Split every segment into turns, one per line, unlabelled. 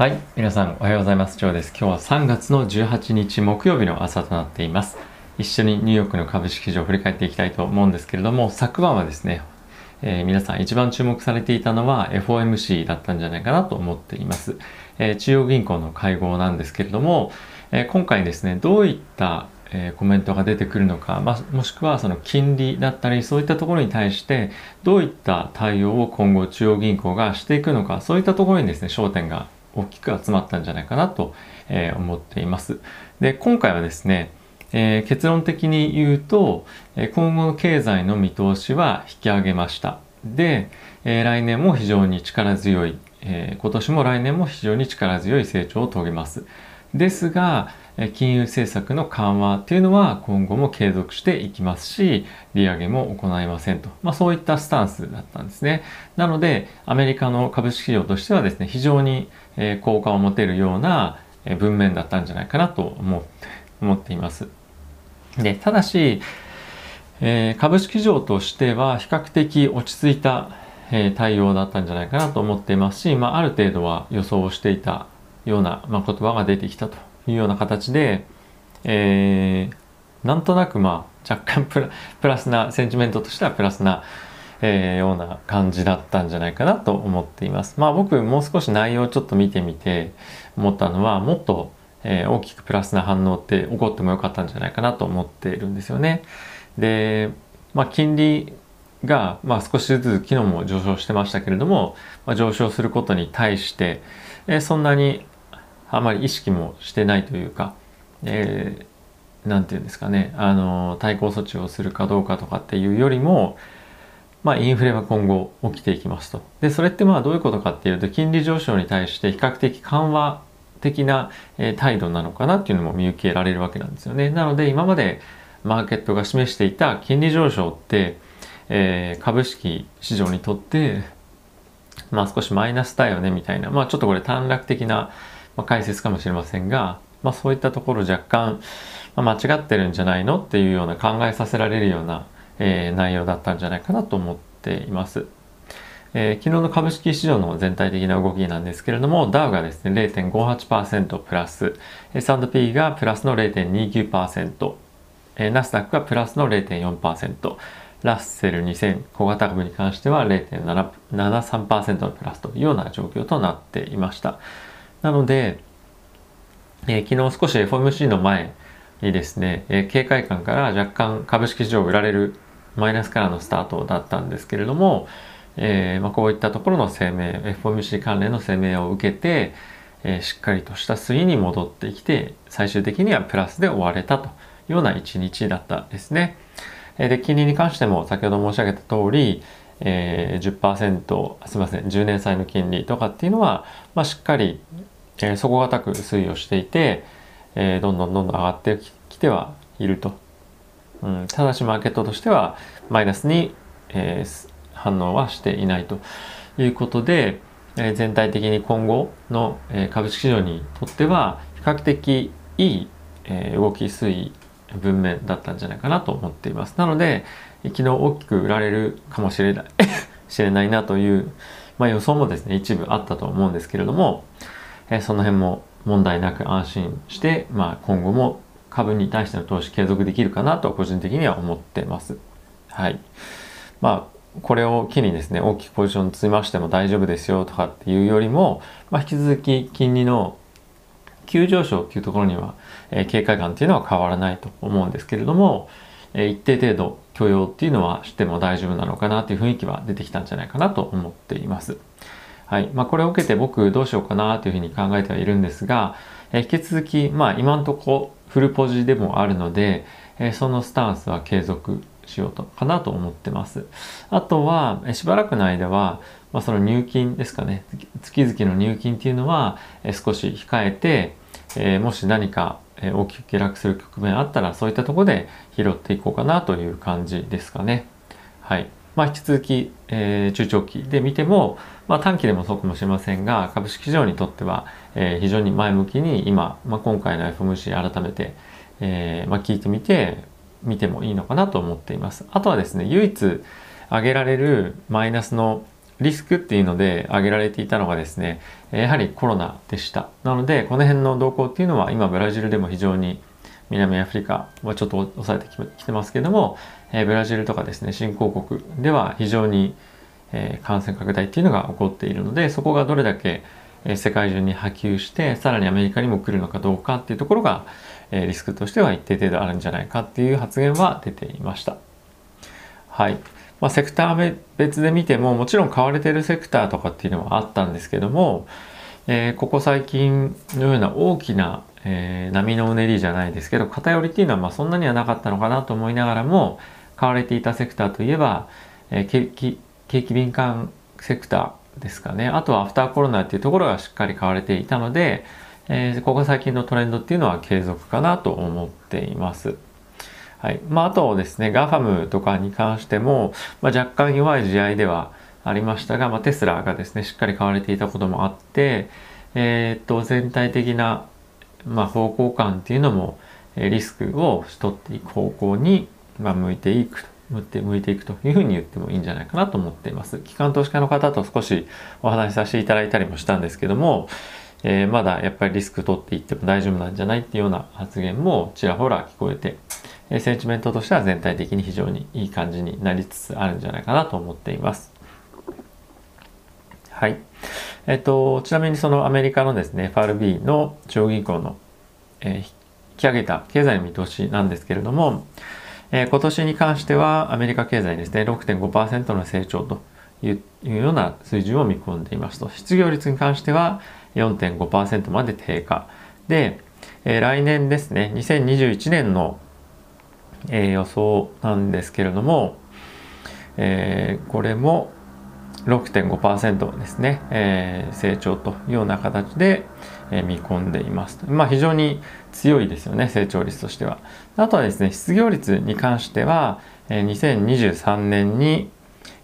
はい、皆さんおはようございます。ジョーです。今日は3月の18日木曜日の朝となっています。一緒にニューヨークの株式市場を振り返っていきたいと思うんですけれども、昨晩はですね、えー、皆さん一番注目されていたのは FOMC だったんじゃないかなと思っています。えー、中央銀行の会合なんですけれども、えー、今回ですね、どういったえコメントが出てくるのか、まあ、もしくはその金利だったりそういったところに対してどういった対応を今後中央銀行がしていくのかそういったところにですね焦点が大きく集まったんじゃないかなと、え思っています。で今回はですね、えー、結論的に言うと、え今後の経済の見通しは引き上げました。で、えー、来年も非常に力強い、えー、今年も来年も非常に力強い成長を遂げます。ですが、金融政策の緩和っていうのは今後も継続していきますし、利上げも行いませんと。まあそういったスタンスだったんですね。なので、アメリカの株式市場としてはですね、非常に効果を持てるような文面だったんじゃないかなと思って思っています。で、ただし、えー、株式市場としては比較的落ち着いた、えー、対応だったんじゃないかなと思っていますし、まあ、ある程度は予想をしていたような、まあ、言葉が出てきたというような形で、えー、なんとなくまあ若干プラプラスなセンチメントとしてはプラスな、えー、ような感じだったんじゃないかなと思っています。まあ僕もう少し内容をちょっと見てみて思ったのはもっと、えー、大きくプラスな反応って起こってもよかったんじゃないかなと思っているんですよね。で、まあ金利が、まあ、少しずつ昨日も上昇してましたけれども、まあ、上昇することに対して、えー、そんなにあまり意識もしてないというか、えー、なんていうんですかね、あの、対抗措置をするかどうかとかっていうよりも、まあ、インフレは今後起きていきますと。で、それってまあどういうことかっていうと、金利上昇に対して比較的緩和的な、え態度なのかなっていうのも見受けられるわけなんですよね。なので、今までマーケットが示していた金利上昇って、えー、株式市場にとって、まあ少しマイナスだよねみたいな、まあちょっとこれ短絡的な、ま、解説かもしれませんが、まあ、そういったところ若干、まあ、間違ってるんじゃないのっていうような考えさせられるような、えー、内容だったんじゃないかなと思っています。えー、昨日の株式市場の全体的な動きなんですけれども、ダウがですね、0.58%プラス、S&P がプラスの0.29%、えー、ナスダックがプラスの0.4%、ラッセル2000小型株に関しては0.73%のプラスというような状況となっていました。なので、えー、昨日少し FOMC の前にですね、えー、警戒感から若干株式市場売られるマイナスからのスタートだったんですけれども、えーまあ、こういったところの声明 FOMC 関連の声明を受けて、えー、しっかりとした推移に戻ってきて最終的にはプラスで終われたというような一日だったですね。えー、で金利に関しても先ほど申し上げた通り、えー、10%すみません10年債の金利とかっていうのは、まあ、しっかりえー、底堅く推移をしていて、えー、どんどんどんどん上がってきてはいると、うん、ただしマーケットとしてはマイナスに、えー、反応はしていないということで、えー、全体的に今後の、えー、株式市場にとっては比較的いい、えー、動き推移文面だったんじゃないかなと思っています。なので、昨日大きく売られるかもしれない 知れないなという、まあ、予想もですね、一部あったと思うんですけれども、えその辺も問題なく安心して、まあ、今後も株に対しての投資継続できるかなと個人的には思ってます。はい。まあ、これを機にですね、大きくポジション積みましても大丈夫ですよとかっていうよりも、まあ、引き続き金利の急上昇っていうところには、えー、警戒感っていうのは変わらないと思うんですけれども、えー、一定程度許容っていうのはしても大丈夫なのかなという雰囲気は出てきたんじゃないかなと思っています。はい。まあ、これを受けて僕どうしようかなというふうに考えてはいるんですが、え引き続き、まあ、今んとこフルポジでもあるので、えそのスタンスは継続しようとかなと思ってます。あとは、えしばらくの間は、まあ、その入金ですかね。月々の入金っていうのは、え少し控えて、えもし何か大きく下落する局面あったら、そういったところで拾っていこうかなという感じですかね。はい。まあ、引き続き、えー、中長期で見ても、まあ、短期でもそうかもしれませんが株式市場にとっては、えー、非常に前向きに今、まあ、今回の FMC 改めて、えーまあ、聞いてみて見てもいいのかなと思っています。あとはですね唯一挙げられるマイナスのリスクっていうので挙げられていたのがですねやはりコロナでしたなのでこの辺の動向っていうのは今ブラジルでも非常に南アフリカはちょっと抑えてきてますけども、えブラジルとかですね新興国では非常に、え感染拡大っていうのが起こっているのでそこがどれだけえ世界中に波及してさらにアメリカにも来るのかどうかっていうところがえリスクとしては一定程度あるんじゃないかっていう発言は出ていました。はい。まあ、セクター別で見てももちろん買われてるセクターとかっていうのはあったんですけども、えー、ここ最近のような大きな、えー、波のうねりじゃないですけど偏りっていうのはまそんなにはなかったのかなと思いながらも買われていたセクターといえば、えー、景気敏感セクターですかねあとはアフターコロナっていうところがしっかり買われていたので、えー、ここ最近のトレンドっていうのは継続かなと思っています。はいまあ、あとですね GAFAM とかに関しても、まあ、若干弱い試合ではありましたが、まあ、テスラがですねしっかり買われていたこともあって、えー、っと全体的な、まあ、方向感っていうのもリスクを取っていく方向に、まあ、向いていくと向いて向いていくというふうに言ってもいいんじゃないかなと思っています。機関投資家の方と少しお話しさせていただいたりもしたんですけども、えー、まだやっぱりリスク取っていっても大丈夫なんじゃないっていうような発言もちらほら聞こえて、えー、センチメントとしては全体的に非常にいい感じになりつつあるんじゃないかなと思っています。はい。えっと、ちなみにそのアメリカのですね、FRB の中央銀行の、えー、引き上げた経済の見通しなんですけれども、えー、今年に関してはアメリカ経済ですね、6.5%の成長というような水準を見込んでいますと。失業率に関しては4.5%まで低下。で、えー、来年ですね、2021年の、えー、予想なんですけれども、え、これも6.5%ですね、えー、成長というような形で、えー、見込んでいますまあ非常に強いですよね成長率としては。あとはですね失業率に関しては、えー、2023年に、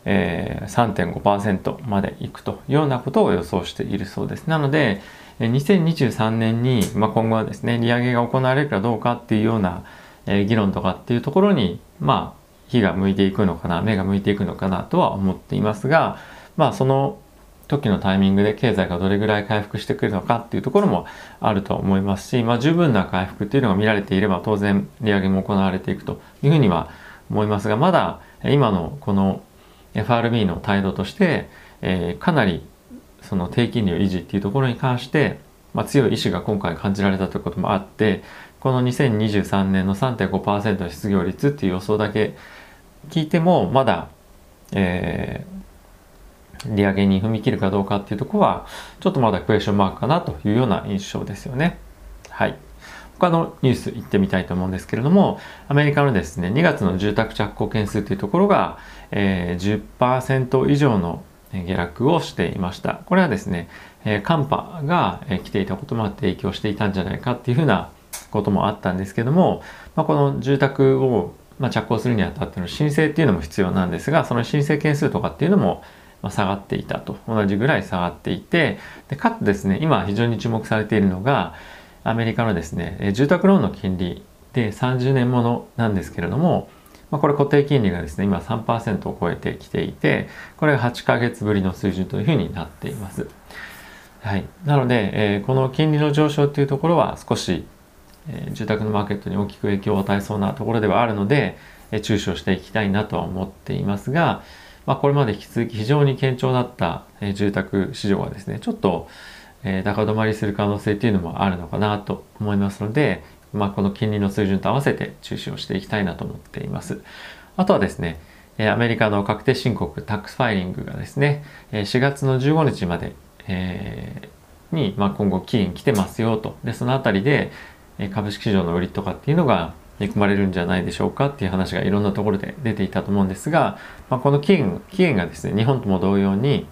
えー、3.5%までいくというようなことを予想しているそうです。なので2023年に、まあ、今後はですね利上げが行われるかどうかっていうような、えー、議論とかっていうところにまあ火が向いていくのかな目が向いていくのかなとは思っていますがまあその時のタイミングで経済がどれぐらい回復してくるのかっていうところもあると思いますし、まあ、十分な回復っていうのが見られていれば当然利上げも行われていくというふうには思いますがまだ今のこの FRB の態度として、えー、かなりその低金利を維持っていうところに関して、まあ、強い意志が今回感じられたということもあってこの2023年の3.5%の失業率っていう予想だけ聞いてもまだ、えー、利上げに踏み切るかどうかっていうとこはちょっとまだクエスチョンマークかなというような印象ですよね。はい。他のニュース行ってみたいと思うんですけれども、アメリカのですね、2月の住宅着工件数というところが、えー、10%以上の下落をしていました。これはですね、寒波が来ていたこともあって影響していたんじゃないかっていうふうなこともあったんですけども、まあ、この住宅をま、着工するにあたっての申請っていうのも必要なんですがその申請件数とかっていうのも下がっていたと同じぐらい下がっていてでかつですね今非常に注目されているのがアメリカのですね住宅ローンの金利で30年ものなんですけれども、まあ、これ固定金利がですね今3%を超えてきていてこれが8ヶ月ぶりの水準というふうになっています。はい、なので、えー、この金利の上昇っていうところは少しえ住宅のマーケットに大きく影響を与えそうなところではあるので、え注視をしていきたいなとは思っていますが、まあ、これまで引き続き非常に堅調だった、え住宅市場はですねちょっと、え高止まりする可能性っていうのもあるのかなと思いますので、まあ、この金利の水準と合わせて注視をしていきたいなと思っています。あとはですね、アメリカの確定申告タックスファイリングがですね、4月の15日まで、えに、まあ、今後期限来てますよと。で、そのあたりで、株式市場の売りとかっていうのが見込まれるんじゃないでしょうかっていう話がいろんなところで出ていたと思うんですが、まあ、この期限期限がですね日本とも同様に、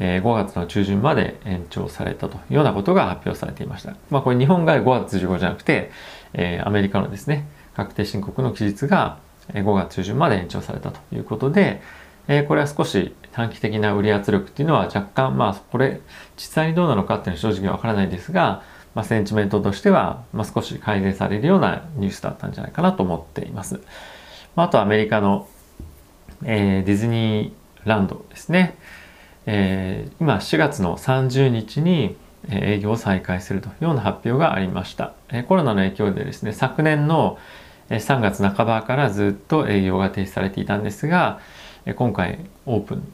えー、5月の中旬まで延長されたというようなことが発表されていました。まあ、これ日本が5月15じゃなくて、えー、アメリカのですね確定申告の期日が5月中旬まで延長されたということで、えー、これは少し短期的な売り圧力っていうのは若干まあこれ実際にどうなのかっていうのは正直わからないですがまあ、センチメントとしては、まあ、少し改善されるようなニュースだったんじゃないかなと思っています。まあ、あとアメリカの、えー、ディズニーランドですね。えー、今4月の30日に営業を再開するというような発表がありました。コロナの影響でですね、昨年の3月半ばからずっと営業が停止されていたんですが、今回オープン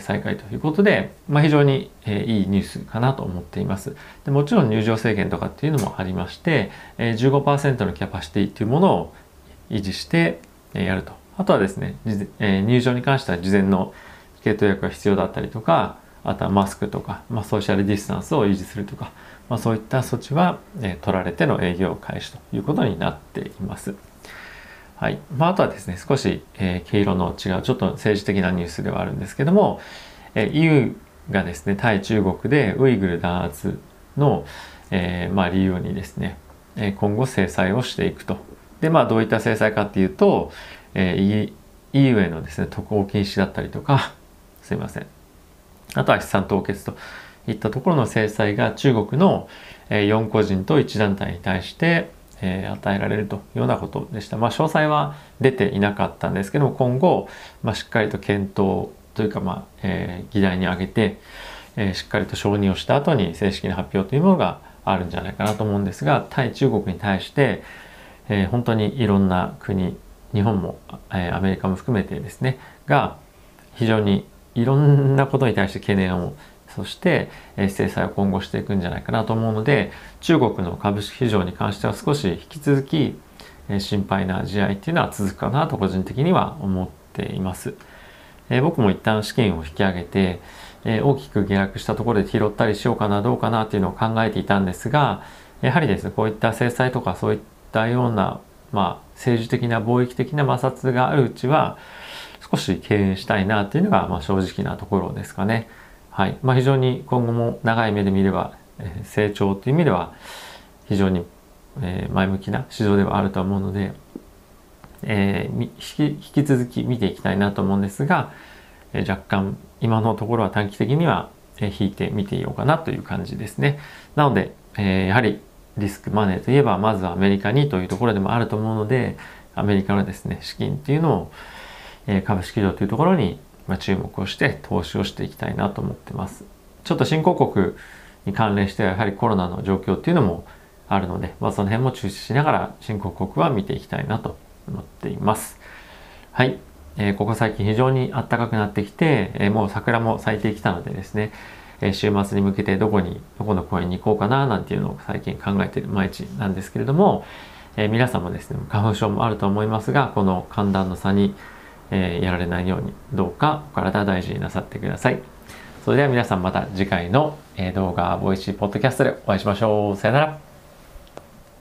再開ということで、まあ、非常にいいニュースかなと思っていますで。もちろん入場制限とかっていうのもありまして、15%のキャパシティというものを維持してやると。あとはですね、入場に関しては事前のチケット予約が必要だったりとか、あとはマスクとか、まあ、ソーシャルディスタンスを維持するとか、まあ、そういった措置は、え取られての営業開始ということになっています。はい。まあ、あとはですね、少し、えー、毛色の違う、ちょっと政治的なニュースではあるんですけども、えー、EU がですね、対中国でウイグル弾圧の、えー、まあ、理由にですね、え今後制裁をしていくと。で、まあ、どういった制裁かっていうと、え EU へのですね、渡航禁止だったりとか、すいません。あとは資産凍結といったところの制裁が中国の4個人と1団体に対して与えられるというようなことでした。まあ、詳細は出ていなかったんですけども今後、まあ、しっかりと検討というか、まあえー、議題に挙げて、えー、しっかりと承認をした後に正式な発表というものがあるんじゃないかなと思うんですが対中国に対して、えー、本当にいろんな国日本も、えー、アメリカも含めてですねが非常にいろんなことに対して懸念をそして制裁を今後していくんじゃないかなと思うので中国の株式市場に関しては少し引き続き心配な試合っていうのは続くかなと個人的には思っています。え僕も一旦資金を引き上げて、え大きく下落したところで拾ったりしようかなどうかなっていうのを考えていたんですがやはりですねこういった制裁とかそういったような、まあ、政治的な貿易的な摩擦があるうちは少し敬遠したいなっていうのが、まあ、正直なところですかね。はいまあ、非常に今後も長い目で見れば、えー、成長という意味では非常に、えー、前向きな市場ではあると思うので、えー、引き引き続き見ていきたいなと思うんですが、えー、若干今のところは短期的には、えー、引いて見ていようかなという感じですね。なので、えー、やはりリスクマネーといえばまずはアメリカにというところでもあると思うのでアメリカのですね資金っていうのをえ株式市場というところに注目をして投資をしていきたいなと思ってます。ちょっと新興国に関連してはやはりコロナの状況っていうのもあるので、まあ、その辺も注視しながら新興国は見ていきたいなと思っています。はい。えー、ここ最近非常に暖かくなってきて、えー、もう桜も咲いてきたのでですね、えー、週末に向けてどこに、どこの公園に行こうかななんていうのを最近考えている毎日なんですけれども、え皆さんもですね、花粉症もあると思いますが、この寒暖の差にえー、やられないようにどうかお体大事になさってください。それでは皆さんまた次回の動画ボイシーポッドキャストでお会いしましょう。さよなら。